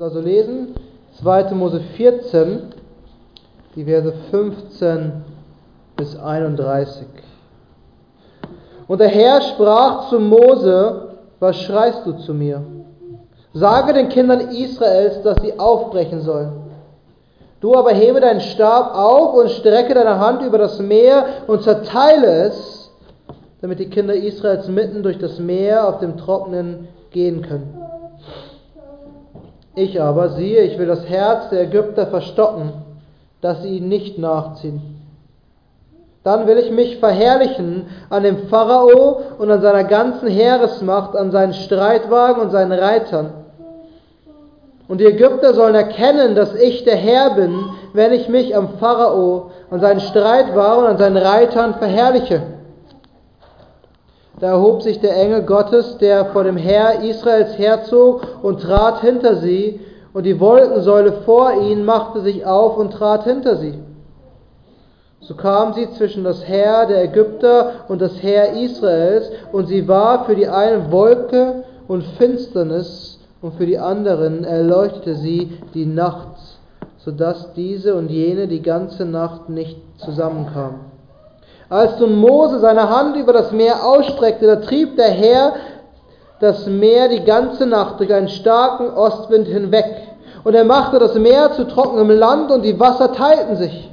also lesen 2. Mose 14, die Verse 15 bis 31. Und der Herr sprach zu Mose, was schreist du zu mir? Sage den Kindern Israels, dass sie aufbrechen sollen. Du aber hebe deinen Stab auf und strecke deine Hand über das Meer und zerteile es, damit die Kinder Israels mitten durch das Meer auf dem Trockenen gehen können. Ich aber, siehe, ich will das Herz der Ägypter verstocken, dass sie ihn nicht nachziehen. Dann will ich mich verherrlichen an dem Pharao und an seiner ganzen Heeresmacht, an seinen Streitwagen und seinen Reitern. Und die Ägypter sollen erkennen, dass ich der Herr bin, wenn ich mich am Pharao, an seinen Streitwagen und an seinen Reitern verherrliche. Da erhob sich der Engel Gottes, der vor dem Herr Israels herzog und trat hinter sie, und die Wolkensäule vor ihnen machte sich auf und trat hinter sie. So kam sie zwischen das Heer der Ägypter und das Heer Israels, und sie war für die einen Wolke und Finsternis, und für die anderen erleuchtete sie die Nacht, so dass diese und jene die ganze Nacht nicht zusammenkamen. Als nun Mose seine Hand über das Meer ausstreckte, da trieb der Herr das Meer die ganze Nacht durch einen starken Ostwind hinweg. Und er machte das Meer zu trockenem Land und die Wasser teilten sich.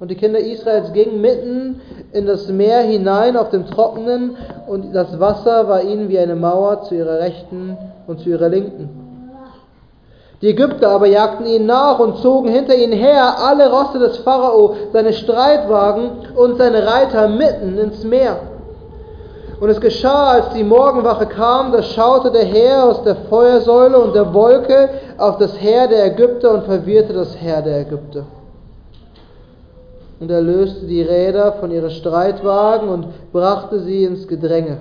Und die Kinder Israels gingen mitten in das Meer hinein auf dem Trockenen und das Wasser war ihnen wie eine Mauer zu ihrer Rechten und zu ihrer Linken. Die Ägypter aber jagten ihnen nach und zogen hinter ihnen her alle Rosse des Pharao, seine Streitwagen und seine Reiter mitten ins Meer. Und es geschah, als die Morgenwache kam, da schaute der Herr aus der Feuersäule und der Wolke auf das Heer der Ägypter und verwirrte das Heer der Ägypter. Und er löste die Räder von ihren Streitwagen und brachte sie ins Gedränge.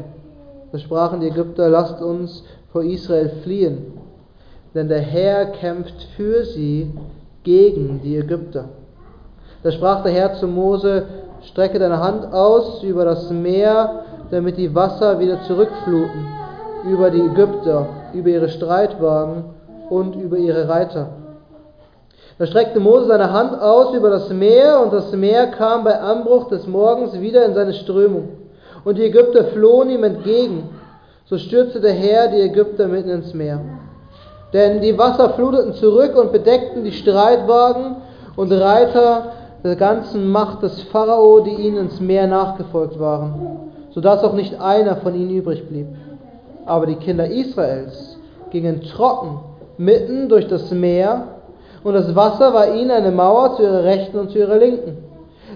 Da sprachen die Ägypter, lasst uns vor Israel fliehen denn der Herr kämpft für sie gegen die Ägypter. Da sprach der Herr zu Mose, strecke deine Hand aus über das Meer, damit die Wasser wieder zurückfluten, über die Ägypter, über ihre Streitwagen und über ihre Reiter. Da streckte Mose seine Hand aus über das Meer, und das Meer kam bei Anbruch des Morgens wieder in seine Strömung. Und die Ägypter flohen ihm entgegen. So stürzte der Herr die Ägypter mitten ins Meer. Denn die Wasser fluteten zurück und bedeckten die Streitwagen und Reiter der ganzen Macht des Pharao, die ihnen ins Meer nachgefolgt waren, sodass auch nicht einer von ihnen übrig blieb. Aber die Kinder Israels gingen trocken mitten durch das Meer, und das Wasser war ihnen eine Mauer zu ihrer Rechten und zu ihrer Linken.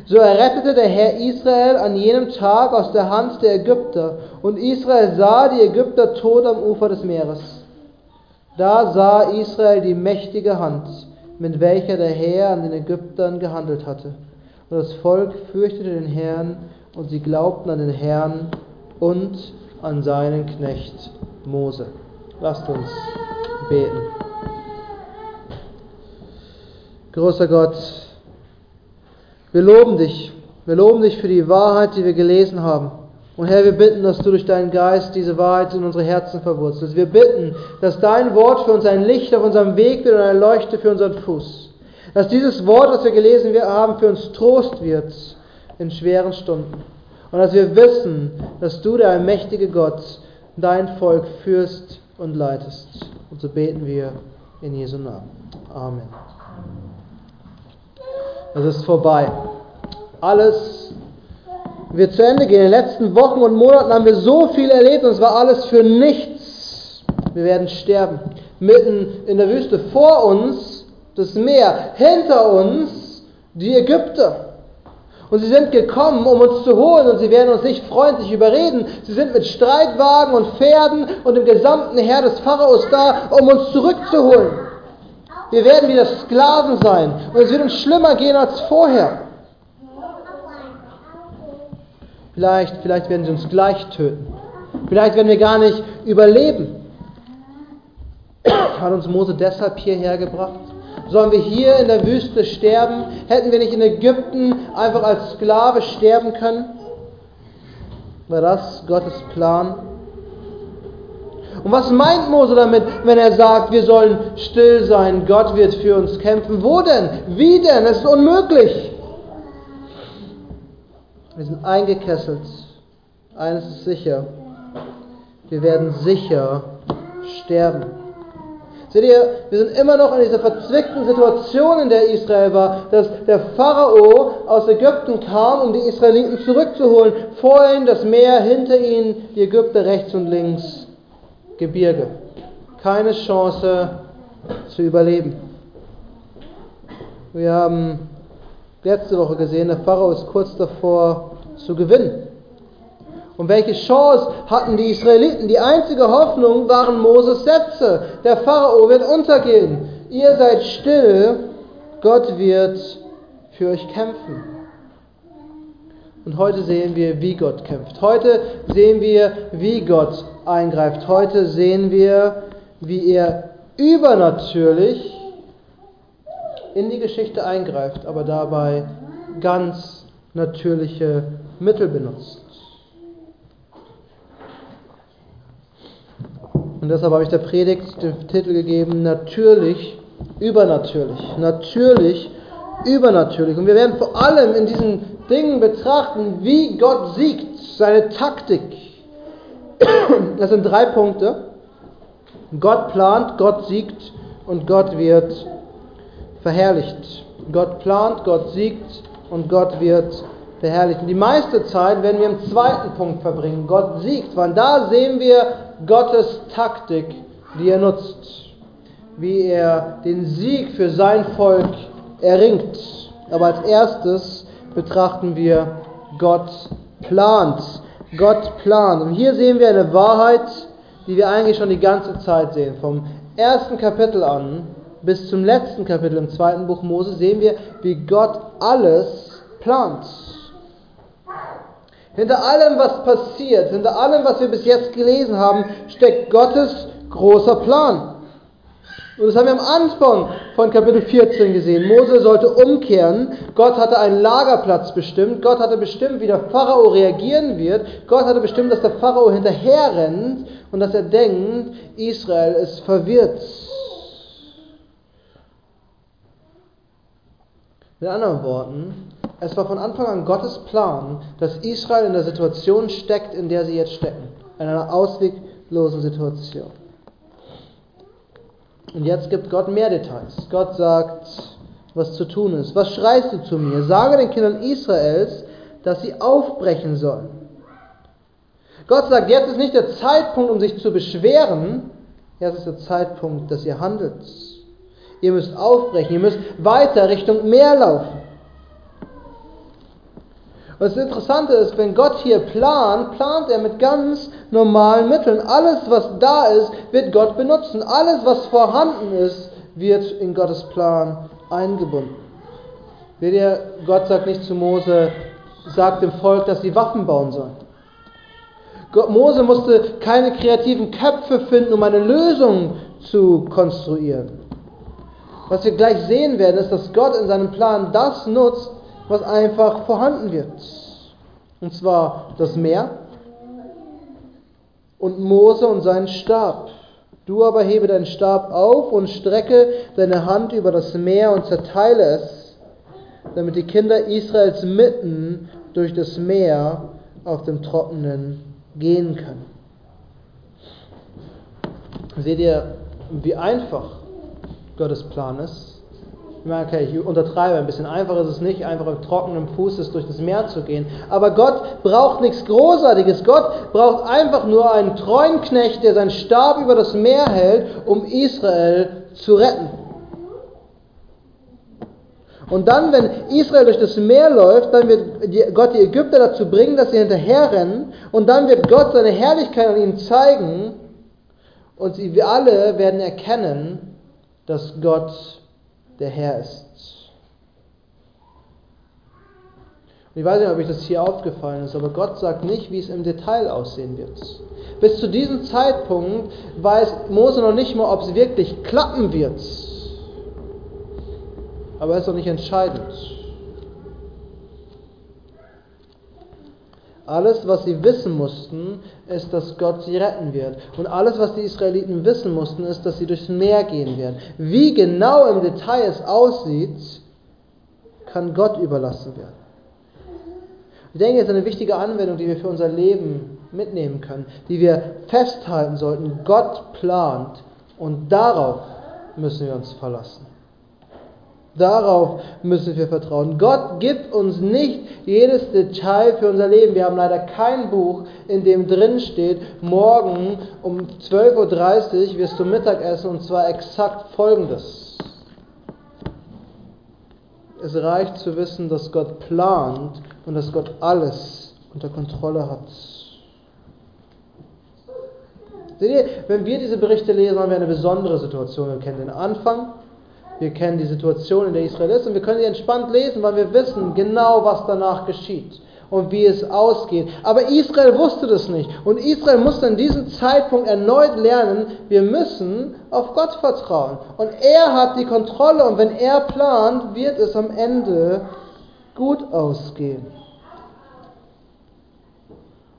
So errettete der Herr Israel an jenem Tag aus der Hand der Ägypter, und Israel sah die Ägypter tot am Ufer des Meeres. Da sah Israel die mächtige Hand, mit welcher der Herr an den Ägyptern gehandelt hatte. Und das Volk fürchtete den Herrn, und sie glaubten an den Herrn und an seinen Knecht Mose. Lasst uns beten. Großer Gott, wir loben dich. Wir loben dich für die Wahrheit, die wir gelesen haben. Und Herr, wir bitten, dass du durch deinen Geist diese Wahrheit in unsere Herzen verwurzelst. Wir bitten, dass dein Wort für uns ein Licht auf unserem Weg wird und eine Leuchte für unseren Fuß. Dass dieses Wort, das wir gelesen haben, für uns Trost wird in schweren Stunden. Und dass wir wissen, dass du, der allmächtige Gott, dein Volk führst und leitest. Und so beten wir in Jesu Namen. Amen. Es ist vorbei. Alles wird zu Ende gehen. In den letzten Wochen und Monaten haben wir so viel erlebt und es war alles für nichts. Wir werden sterben. Mitten in der Wüste. Vor uns das Meer. Hinter uns die Ägypter. Und sie sind gekommen, um uns zu holen und sie werden uns nicht freundlich überreden. Sie sind mit Streitwagen und Pferden und dem gesamten Heer des Pharaos da, um uns zurückzuholen. Wir werden wieder Sklaven sein und es wird uns schlimmer gehen als vorher. Vielleicht, vielleicht werden sie uns gleich töten. Vielleicht werden wir gar nicht überleben. Hat uns Mose deshalb hierher gebracht? Sollen wir hier in der Wüste sterben? Hätten wir nicht in Ägypten einfach als Sklave sterben können? War das Gottes Plan? Und was meint Mose damit, wenn er sagt, wir sollen still sein, Gott wird für uns kämpfen? Wo denn? Wie denn? Es ist unmöglich. Wir sind eingekesselt. Eines ist sicher. Wir werden sicher sterben. Seht ihr, wir sind immer noch in dieser verzwickten Situation, in der Israel war, dass der Pharao aus Ägypten kam, um die Israeliten zurückzuholen. Vor ihnen das Meer, hinter ihnen die Ägypter rechts und links Gebirge. Keine Chance zu überleben. Wir haben letzte Woche gesehen, der Pharao ist kurz davor zu gewinnen. Und welche Chance hatten die Israeliten? Die einzige Hoffnung waren Moses Sätze. Der Pharao wird untergehen. Ihr seid still, Gott wird für euch kämpfen. Und heute sehen wir, wie Gott kämpft. Heute sehen wir, wie Gott eingreift. Heute sehen wir, wie er übernatürlich in die Geschichte eingreift, aber dabei ganz natürliche Mittel benutzt. Und deshalb habe ich der Predigt den Titel gegeben, natürlich, übernatürlich. Natürlich, übernatürlich. Und wir werden vor allem in diesen Dingen betrachten, wie Gott siegt, seine Taktik. Das sind drei Punkte. Gott plant, Gott siegt und Gott wird verherrlicht. Gott plant, Gott siegt und Gott wird verherrlicht. Und die meiste Zeit werden wir im zweiten Punkt verbringen. Gott siegt, weil da sehen wir Gottes Taktik, die er nutzt, wie er den Sieg für sein Volk erringt. Aber als erstes betrachten wir Gott plant. Gott plant. Und hier sehen wir eine Wahrheit, die wir eigentlich schon die ganze Zeit sehen. Vom ersten Kapitel an bis zum letzten Kapitel im zweiten Buch Mose sehen wir, wie Gott alles plant. Hinter allem, was passiert, hinter allem, was wir bis jetzt gelesen haben, steckt Gottes großer Plan. Und das haben wir am Anfang von Kapitel 14 gesehen. Mose sollte umkehren. Gott hatte einen Lagerplatz bestimmt. Gott hatte bestimmt, wie der Pharao reagieren wird. Gott hatte bestimmt, dass der Pharao hinterher rennt und dass er denkt, Israel ist verwirrt. Mit anderen Worten, es war von Anfang an Gottes Plan, dass Israel in der Situation steckt, in der sie jetzt stecken. In einer ausweglosen Situation. Und jetzt gibt Gott mehr Details. Gott sagt, was zu tun ist. Was schreist du zu mir? Sage den Kindern Israels, dass sie aufbrechen sollen. Gott sagt, jetzt ist nicht der Zeitpunkt, um sich zu beschweren, jetzt ist der Zeitpunkt, dass ihr handelt. Ihr müsst aufbrechen, ihr müsst weiter Richtung Meer laufen. Was das Interessante ist, wenn Gott hier plant, plant er mit ganz normalen Mitteln. Alles, was da ist, wird Gott benutzen. Alles, was vorhanden ist, wird in Gottes Plan eingebunden. Seht ihr, Gott sagt nicht zu Mose, sagt dem Volk, dass sie Waffen bauen sollen. Mose musste keine kreativen Köpfe finden, um eine Lösung zu konstruieren. Was wir gleich sehen werden, ist, dass Gott in seinem Plan das nutzt, was einfach vorhanden wird. Und zwar das Meer und Mose und seinen Stab. Du aber hebe deinen Stab auf und strecke deine Hand über das Meer und zerteile es, damit die Kinder Israels mitten durch das Meer auf dem Trockenen gehen können. Seht ihr, wie einfach Gottes Plan ist? Ich meine, okay, ich untertreibe ein bisschen. Einfach ist es nicht, einfach auf trockenem Fußes durch das Meer zu gehen. Aber Gott braucht nichts Großartiges. Gott braucht einfach nur einen treuen Knecht, der seinen Stab über das Meer hält, um Israel zu retten. Und dann, wenn Israel durch das Meer läuft, dann wird Gott die Ägypter dazu bringen, dass sie hinterherrennen. Und dann wird Gott seine Herrlichkeit an ihnen zeigen. Und sie alle werden erkennen, dass Gott der Herr ist. Und ich weiß nicht, ob euch das hier aufgefallen ist, aber Gott sagt nicht, wie es im Detail aussehen wird. Bis zu diesem Zeitpunkt weiß Mose noch nicht mal, ob es wirklich klappen wird. Aber es ist doch nicht entscheidend. Alles, was sie wissen mussten, ist, dass Gott sie retten wird. Und alles, was die Israeliten wissen mussten, ist, dass sie durchs Meer gehen werden. Wie genau im Detail es aussieht, kann Gott überlassen werden. Ich denke, es ist eine wichtige Anwendung, die wir für unser Leben mitnehmen können, die wir festhalten sollten. Gott plant und darauf müssen wir uns verlassen. Darauf müssen wir vertrauen. Gott gibt uns nicht jedes Detail für unser Leben. Wir haben leider kein Buch, in dem drin steht, morgen um 12.30 Uhr wirst du Mittag essen und zwar exakt folgendes. Es reicht zu wissen, dass Gott plant und dass Gott alles unter Kontrolle hat. Seht ihr, wenn wir diese Berichte lesen, haben wir eine besondere Situation. Wir kennen den Anfang, wir kennen die Situation, in der Israel ist und wir können sie entspannt lesen, weil wir wissen genau, was danach geschieht und wie es ausgeht. Aber Israel wusste das nicht. Und Israel musste in diesem Zeitpunkt erneut lernen, wir müssen auf Gott vertrauen. Und er hat die Kontrolle und wenn er plant, wird es am Ende gut ausgehen.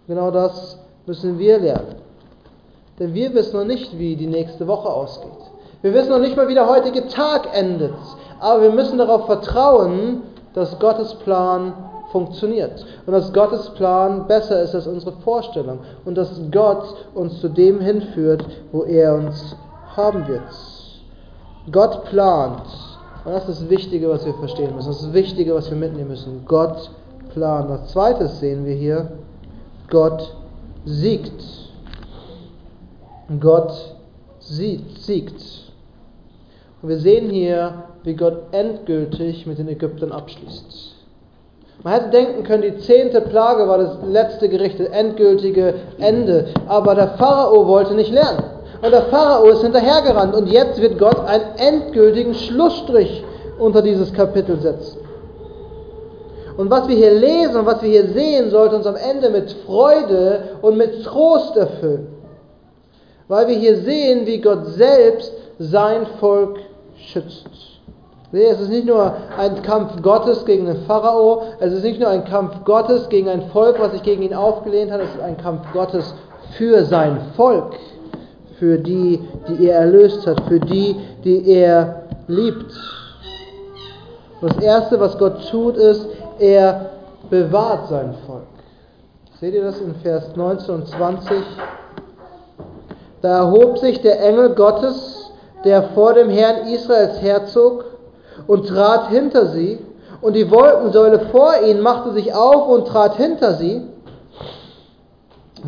Genau das müssen wir lernen. Denn wir wissen noch nicht, wie die nächste Woche ausgeht. Wir wissen noch nicht mal, wie der heutige Tag endet. Aber wir müssen darauf vertrauen, dass Gottes Plan funktioniert. Und dass Gottes Plan besser ist als unsere Vorstellung. Und dass Gott uns zu dem hinführt, wo er uns haben wird. Gott plant. Und das ist das Wichtige, was wir verstehen müssen. Das ist das Wichtige, was wir mitnehmen müssen. Gott plant. Als zweites sehen wir hier, Gott siegt. Gott siegt. Und wir sehen hier, wie Gott endgültig mit den Ägyptern abschließt. Man hätte denken können, die zehnte Plage war das letzte Gericht, das endgültige Ende. Aber der Pharao wollte nicht lernen. Und der Pharao ist hinterhergerannt. Und jetzt wird Gott einen endgültigen Schlussstrich unter dieses Kapitel setzen. Und was wir hier lesen und was wir hier sehen, sollte uns am Ende mit Freude und mit Trost erfüllen. Weil wir hier sehen, wie Gott selbst sein Volk schützt. Es ist nicht nur ein Kampf Gottes gegen den Pharao, es ist nicht nur ein Kampf Gottes gegen ein Volk, was sich gegen ihn aufgelehnt hat, es ist ein Kampf Gottes für sein Volk, für die, die er erlöst hat, für die, die er liebt. Das Erste, was Gott tut, ist, er bewahrt sein Volk. Seht ihr das in Vers 19 und 20? Da erhob sich der Engel Gottes, der vor dem Herrn Israels herzog, und trat hinter sie, und die Wolkensäule vor ihnen machte sich auf und trat hinter sie.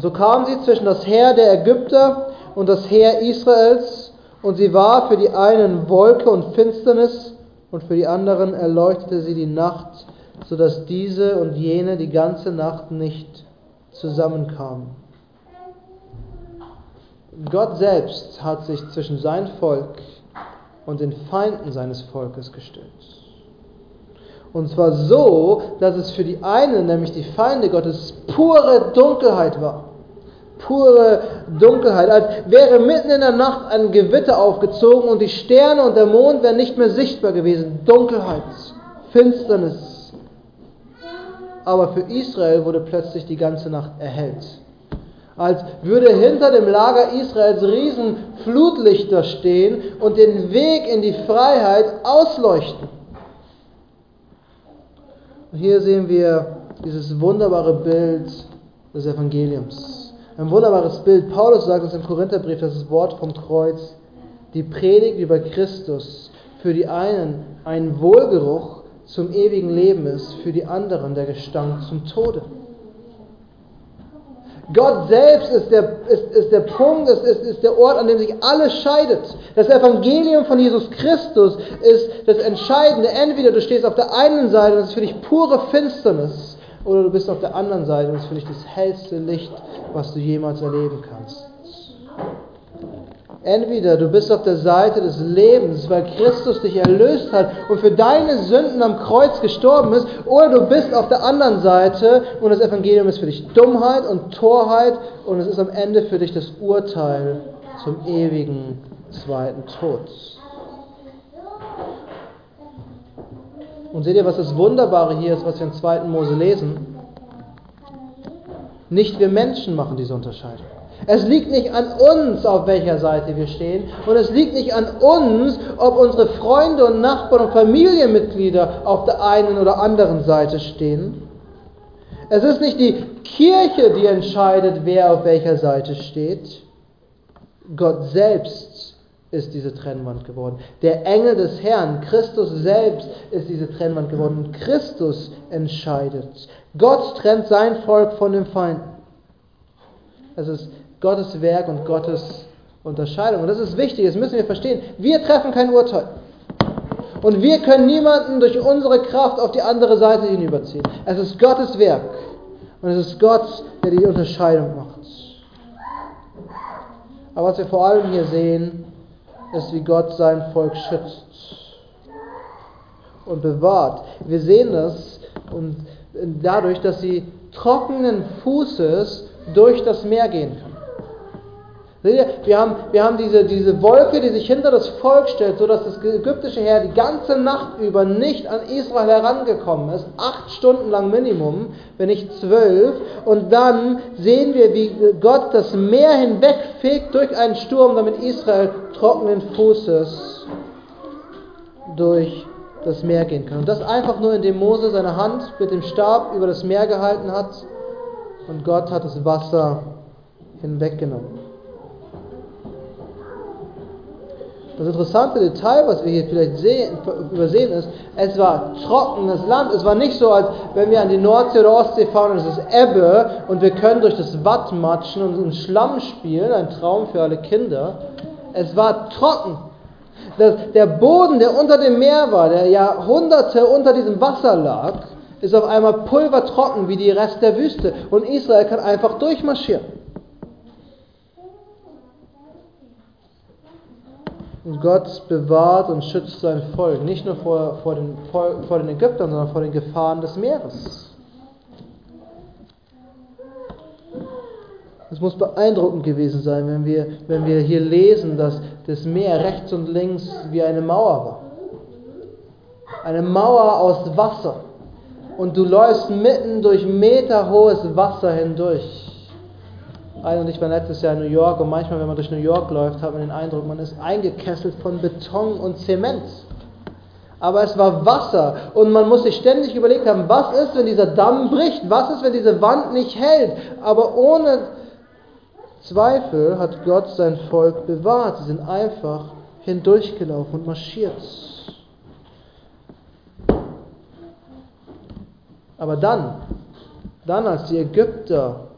So kam sie zwischen das Heer der Ägypter und das Heer Israels, und sie war für die einen Wolke und Finsternis, und für die anderen erleuchtete sie die Nacht, so dass diese und jene die ganze Nacht nicht zusammenkamen. Gott selbst hat sich zwischen sein Volk und den Feinden seines Volkes gestellt. Und zwar so, dass es für die einen, nämlich die Feinde Gottes, pure Dunkelheit war. Pure Dunkelheit, als wäre mitten in der Nacht ein Gewitter aufgezogen und die Sterne und der Mond wären nicht mehr sichtbar gewesen. Dunkelheit, Finsternis. Aber für Israel wurde plötzlich die ganze Nacht erhellt als würde hinter dem Lager Israels riesen Flutlichter stehen und den Weg in die Freiheit ausleuchten. Und hier sehen wir dieses wunderbare Bild des Evangeliums. Ein wunderbares Bild. Paulus sagt uns im Korintherbrief, das ist das Wort vom Kreuz, die Predigt über Christus für die einen ein Wohlgeruch zum ewigen Leben ist, für die anderen der Gestank zum Tode. Gott selbst ist der, ist, ist der Punkt, ist, ist, ist der Ort, an dem sich alles scheidet. Das Evangelium von Jesus Christus ist das Entscheidende. Entweder du stehst auf der einen Seite und es ist für dich pure Finsternis, oder du bist auf der anderen Seite und es ist für dich das hellste Licht, was du jemals erleben kannst. Entweder du bist auf der Seite des Lebens, weil Christus dich erlöst hat und für deine Sünden am Kreuz gestorben ist, oder du bist auf der anderen Seite und das Evangelium ist für dich Dummheit und Torheit und es ist am Ende für dich das Urteil zum ewigen zweiten Tod. Und seht ihr, was das Wunderbare hier ist, was wir im 2. Mose lesen? Nicht wir Menschen machen diese Unterscheidung. Es liegt nicht an uns, auf welcher Seite wir stehen. Und es liegt nicht an uns, ob unsere Freunde und Nachbarn und Familienmitglieder auf der einen oder anderen Seite stehen. Es ist nicht die Kirche, die entscheidet, wer auf welcher Seite steht. Gott selbst ist diese Trennwand geworden. Der Engel des Herrn, Christus selbst, ist diese Trennwand geworden. Und Christus entscheidet. Gott trennt sein Volk von dem Feind. Es ist Gottes Werk und Gottes Unterscheidung. Und das ist wichtig, das müssen wir verstehen. Wir treffen kein Urteil. Und wir können niemanden durch unsere Kraft auf die andere Seite hinüberziehen. Es ist Gottes Werk. Und es ist Gott, der die Unterscheidung macht. Aber was wir vor allem hier sehen, ist, wie Gott sein Volk schützt und bewahrt. Wir sehen das und dadurch, dass sie trockenen Fußes durch das Meer gehen können. Wir haben, wir haben diese, diese Wolke, die sich hinter das Volk stellt, sodass das ägyptische Heer die ganze Nacht über nicht an Israel herangekommen ist. Acht Stunden lang Minimum, wenn nicht zwölf. Und dann sehen wir, wie Gott das Meer hinwegfegt durch einen Sturm, damit Israel trockenen Fußes durch das Meer gehen kann. Und das einfach nur, indem Mose seine Hand mit dem Stab über das Meer gehalten hat und Gott hat das Wasser hinweggenommen. Das interessante Detail, was wir hier vielleicht sehen, übersehen, ist, es war trockenes Land. Es war nicht so, als wenn wir an die Nordsee oder Ostsee fahren und es ist Ebbe und wir können durch das Watt matschen und in Schlamm spielen, ein Traum für alle Kinder. Es war trocken. Das, der Boden, der unter dem Meer war, der Jahrhunderte unter diesem Wasser lag, ist auf einmal pulvertrocken wie die Rest der Wüste. Und Israel kann einfach durchmarschieren. Und Gott bewahrt und schützt sein Volk, nicht nur vor, vor, den, vor den Ägyptern, sondern vor den Gefahren des Meeres. Es muss beeindruckend gewesen sein, wenn wir, wenn wir hier lesen, dass das Meer rechts und links wie eine Mauer war. Eine Mauer aus Wasser. Und du läufst mitten durch meterhohes Wasser hindurch. Ein und ich war letztes Jahr in New York und manchmal, wenn man durch New York läuft, hat man den Eindruck, man ist eingekesselt von Beton und Zement. Aber es war Wasser und man muss sich ständig überlegt haben, was ist, wenn dieser Damm bricht? Was ist, wenn diese Wand nicht hält? Aber ohne Zweifel hat Gott sein Volk bewahrt. Sie sind einfach hindurchgelaufen und marschiert. Aber dann, dann als die Ägypter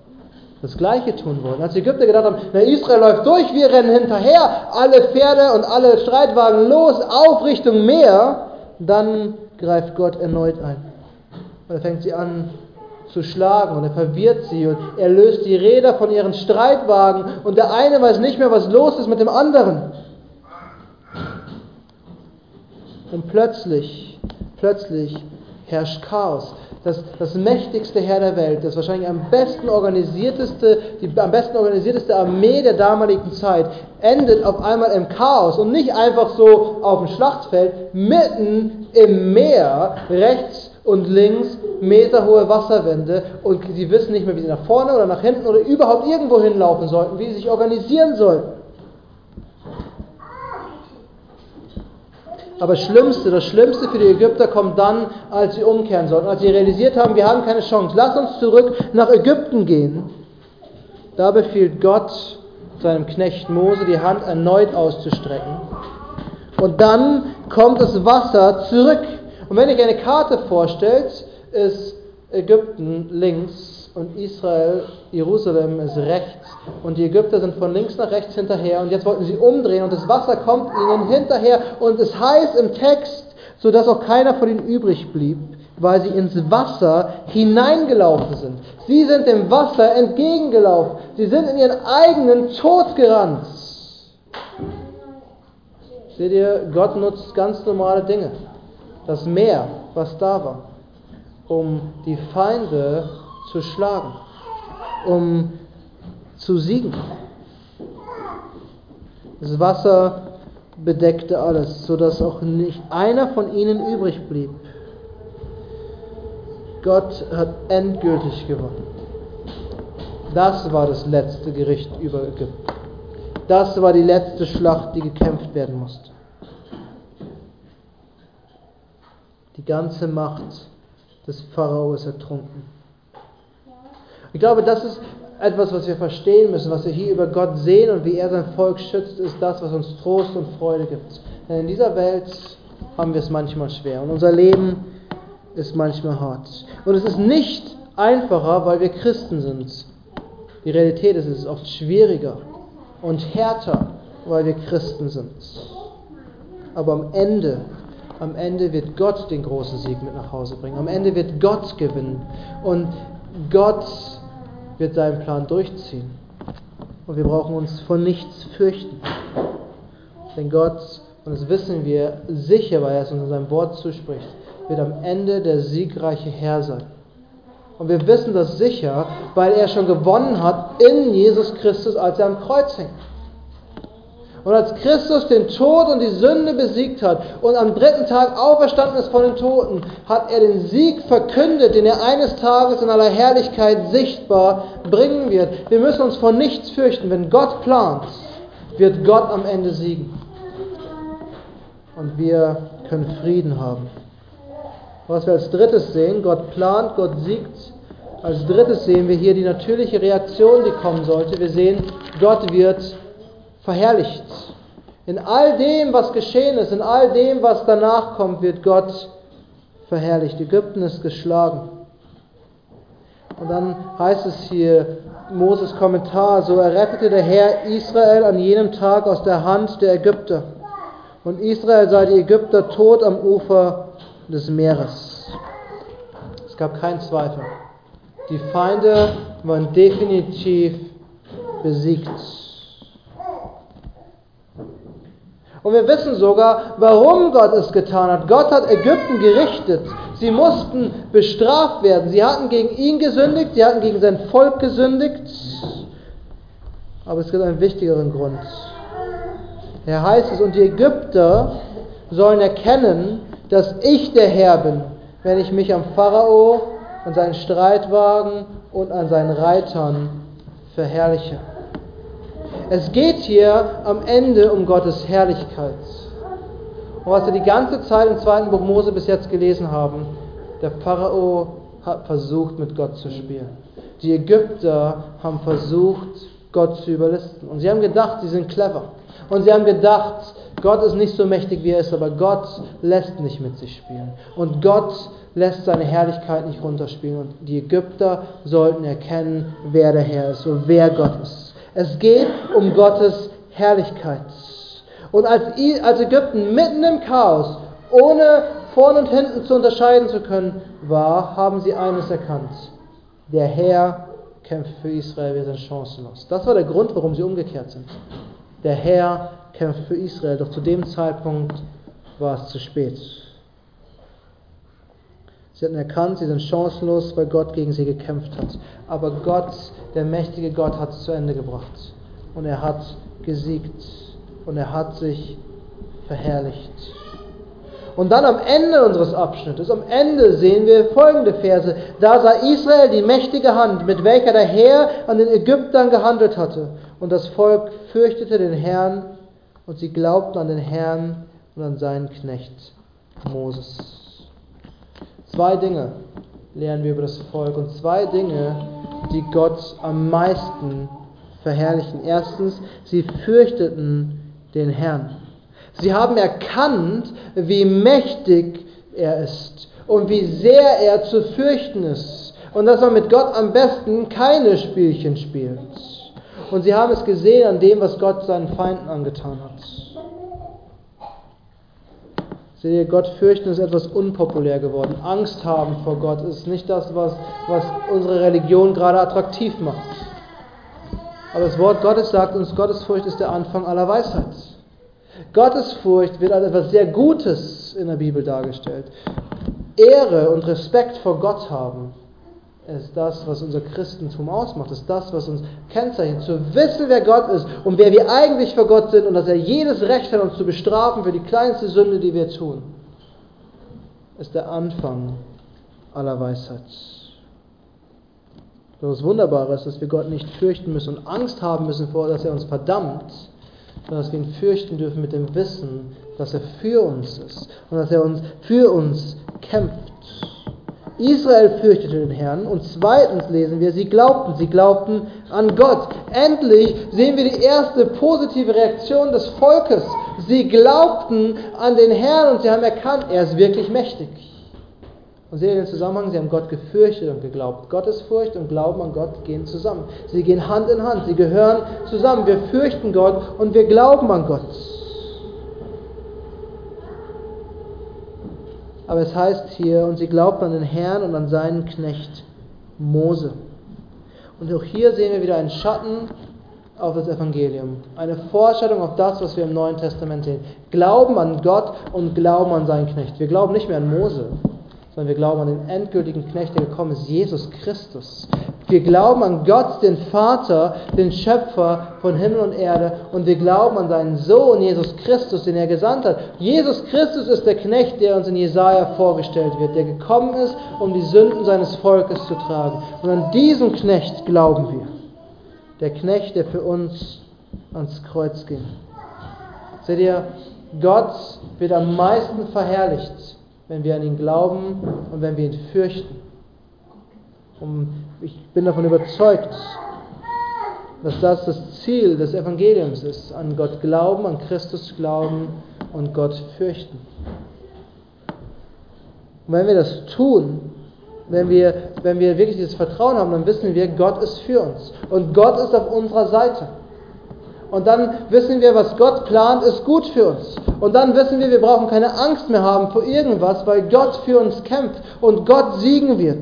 das Gleiche tun wollen. Als die Ägypter gedacht haben, na Israel läuft durch, wir rennen hinterher, alle Pferde und alle Streitwagen los, auf Richtung Meer, dann greift Gott erneut ein. Und er fängt sie an zu schlagen und er verwirrt sie und er löst die Räder von ihren Streitwagen und der eine weiß nicht mehr, was los ist mit dem anderen. Und plötzlich, plötzlich herrscht Chaos das, das mächtigste Heer der Welt, das wahrscheinlich am besten organisierteste, die am besten organisierteste Armee der damaligen Zeit, endet auf einmal im Chaos und nicht einfach so auf dem Schlachtfeld, mitten im Meer, rechts und links meterhohe Wasserwände und sie wissen nicht mehr, wie sie nach vorne oder nach hinten oder überhaupt irgendwo hinlaufen sollten, wie sie sich organisieren sollten. Aber das Schlimmste, das Schlimmste für die Ägypter kommt dann, als sie umkehren sollten, als sie realisiert haben, wir haben keine Chance. Lass uns zurück nach Ägypten gehen. Da befiehlt Gott seinem Knecht Mose, die Hand erneut auszustrecken. Und dann kommt das Wasser zurück. Und wenn ihr eine Karte vorstellt, ist Ägypten links und Israel, Jerusalem ist rechts und die Ägypter sind von links nach rechts hinterher und jetzt wollten sie umdrehen und das Wasser kommt ihnen hinterher und es heißt im Text, sodass auch keiner von ihnen übrig blieb, weil sie ins Wasser hineingelaufen sind. Sie sind dem Wasser entgegengelaufen. Sie sind in ihren eigenen Tod gerannt. Seht ihr, Gott nutzt ganz normale Dinge. Das Meer, was da war, um die Feinde zu schlagen, um zu siegen. Das Wasser bedeckte alles, sodass auch nicht einer von ihnen übrig blieb. Gott hat endgültig gewonnen. Das war das letzte Gericht über Ägypten. Das war die letzte Schlacht, die gekämpft werden musste. Die ganze Macht des Pharao ertrunken. Ich glaube, das ist etwas, was wir verstehen müssen, was wir hier über Gott sehen und wie er sein Volk schützt, ist das, was uns Trost und Freude gibt. Denn in dieser Welt haben wir es manchmal schwer und unser Leben ist manchmal hart. Und es ist nicht einfacher, weil wir Christen sind. Die Realität ist, es ist oft schwieriger und härter, weil wir Christen sind. Aber am Ende, am Ende wird Gott den großen Sieg mit nach Hause bringen. Am Ende wird Gott gewinnen. Und Gott wird seinen Plan durchziehen. Und wir brauchen uns vor nichts fürchten. Denn Gott, und das wissen wir sicher, weil er es uns in seinem Wort zuspricht, wird am Ende der siegreiche Herr sein. Und wir wissen das sicher, weil er schon gewonnen hat in Jesus Christus, als er am Kreuz hing. Und als Christus den Tod und die Sünde besiegt hat und am dritten Tag auferstanden ist von den Toten, hat er den Sieg verkündet, den er eines Tages in aller Herrlichkeit sichtbar bringen wird. Wir müssen uns vor nichts fürchten. Wenn Gott plant, wird Gott am Ende siegen. Und wir können Frieden haben. Was wir als drittes sehen, Gott plant, Gott siegt. Als drittes sehen wir hier die natürliche Reaktion, die kommen sollte. Wir sehen, Gott wird verherrlicht. In all dem, was geschehen ist, in all dem, was danach kommt, wird Gott verherrlicht. Ägypten ist geschlagen. Und dann heißt es hier, Moses Kommentar, so errettete der Herr Israel an jenem Tag aus der Hand der Ägypter. Und Israel sah die Ägypter tot am Ufer des Meeres. Es gab keinen Zweifel. Die Feinde waren definitiv besiegt. Und wir wissen sogar, warum Gott es getan hat. Gott hat Ägypten gerichtet. Sie mussten bestraft werden. Sie hatten gegen ihn gesündigt, sie hatten gegen sein Volk gesündigt. Aber es gibt einen wichtigeren Grund. Hier heißt es, und die Ägypter sollen erkennen, dass ich der Herr bin, wenn ich mich am Pharao und seinen Streitwagen und an seinen Reitern verherrliche. Es geht hier am Ende um Gottes Herrlichkeit. Und was wir die ganze Zeit im zweiten Buch Mose bis jetzt gelesen haben, der Pharao hat versucht, mit Gott zu spielen. Die Ägypter haben versucht, Gott zu überlisten. Und sie haben gedacht, sie sind clever. Und sie haben gedacht, Gott ist nicht so mächtig, wie er ist, aber Gott lässt nicht mit sich spielen. Und Gott lässt seine Herrlichkeit nicht runterspielen. Und die Ägypter sollten erkennen, wer der Herr ist und wer Gott ist. Es geht um Gottes Herrlichkeit. Und als, Ägypten mitten im Chaos, ohne vorn und hinten zu unterscheiden zu können, war, haben sie eines erkannt. Der Herr kämpft für Israel, wir sind chancenlos. Das war der Grund, warum sie umgekehrt sind. Der Herr kämpft für Israel, doch zu dem Zeitpunkt war es zu spät. Sie hatten erkannt, sie sind chancenlos, weil Gott gegen sie gekämpft hat. Aber Gott, der mächtige Gott, hat es zu Ende gebracht. Und er hat gesiegt. Und er hat sich verherrlicht. Und dann am Ende unseres Abschnittes, am Ende sehen wir folgende Verse. Da sah Israel die mächtige Hand, mit welcher der Herr an den Ägyptern gehandelt hatte. Und das Volk fürchtete den Herrn und sie glaubten an den Herrn und an seinen Knecht Moses. Zwei Dinge lernen wir über das Volk und zwei Dinge, die Gott am meisten verherrlichen. Erstens, sie fürchteten den Herrn. Sie haben erkannt, wie mächtig er ist und wie sehr er zu fürchten ist und dass man mit Gott am besten keine Spielchen spielt. Und sie haben es gesehen an dem, was Gott seinen Feinden angetan hat. Seht ihr, Gott fürchten ist etwas unpopulär geworden. Angst haben vor Gott ist nicht das, was, was unsere Religion gerade attraktiv macht. Aber das Wort Gottes sagt uns, Gottesfurcht ist der Anfang aller Weisheit. Gottesfurcht wird als etwas sehr Gutes in der Bibel dargestellt. Ehre und Respekt vor Gott haben ist das, was unser Christentum ausmacht, ist das, was uns kennzeichnet. Zu wissen, wer Gott ist und wer wir eigentlich vor Gott sind und dass er jedes Recht hat, uns zu bestrafen für die kleinste Sünde, die wir tun, ist der Anfang aller Weisheit. Das Wunderbare ist, dass wir Gott nicht fürchten müssen und Angst haben müssen vor, dass er uns verdammt, sondern dass wir ihn fürchten dürfen mit dem Wissen, dass er für uns ist und dass er uns für uns kämpft. Israel fürchtete den Herrn und zweitens lesen wir, sie glaubten, sie glaubten an Gott. Endlich sehen wir die erste positive Reaktion des Volkes. Sie glaubten an den Herrn und sie haben erkannt, er ist wirklich mächtig. Und ihr den Zusammenhang? Sie haben Gott gefürchtet und geglaubt. Gottesfurcht und Glauben an Gott gehen zusammen. Sie gehen Hand in Hand, sie gehören zusammen. Wir fürchten Gott und wir glauben an Gott. Aber es heißt hier, und sie glaubten an den Herrn und an seinen Knecht Mose. Und auch hier sehen wir wieder einen Schatten auf das Evangelium. Eine Vorstellung auf das, was wir im Neuen Testament sehen. Glauben an Gott und Glauben an seinen Knecht. Wir glauben nicht mehr an Mose sondern wir glauben an den endgültigen Knecht, der gekommen ist, Jesus Christus. Wir glauben an Gott, den Vater, den Schöpfer von Himmel und Erde und wir glauben an seinen Sohn, Jesus Christus, den er gesandt hat. Jesus Christus ist der Knecht, der uns in Jesaja vorgestellt wird, der gekommen ist, um die Sünden seines Volkes zu tragen. Und an diesen Knecht glauben wir. Der Knecht, der für uns ans Kreuz ging. Seht ihr, Gott wird am meisten verherrlicht, wenn wir an ihn glauben und wenn wir ihn fürchten. Und ich bin davon überzeugt, dass das das Ziel des Evangeliums ist, an Gott glauben, an Christus glauben und Gott fürchten. Und wenn wir das tun, wenn wir, wenn wir wirklich dieses Vertrauen haben, dann wissen wir, Gott ist für uns und Gott ist auf unserer Seite. Und dann wissen wir, was Gott plant, ist gut für uns. Und dann wissen wir, wir brauchen keine Angst mehr haben vor irgendwas, weil Gott für uns kämpft und Gott siegen wird.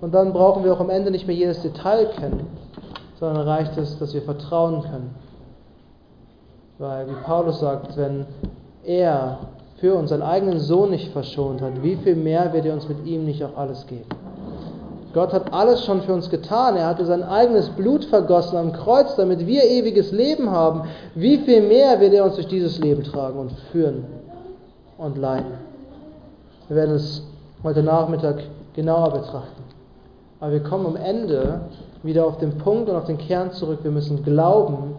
Und dann brauchen wir auch am Ende nicht mehr jedes Detail kennen, sondern reicht es, dass wir vertrauen können. Weil, wie Paulus sagt, wenn er für uns seinen eigenen Sohn nicht verschont hat, wie viel mehr wird er uns mit ihm nicht auch alles geben? Gott hat alles schon für uns getan. Er hatte sein eigenes Blut vergossen am Kreuz, damit wir ewiges Leben haben. Wie viel mehr wird er uns durch dieses Leben tragen und führen und leiten? Wir werden es heute Nachmittag genauer betrachten. Aber wir kommen am Ende wieder auf den Punkt und auf den Kern zurück. Wir müssen glauben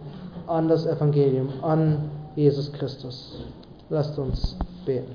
an das Evangelium, an Jesus Christus. Lasst uns beten.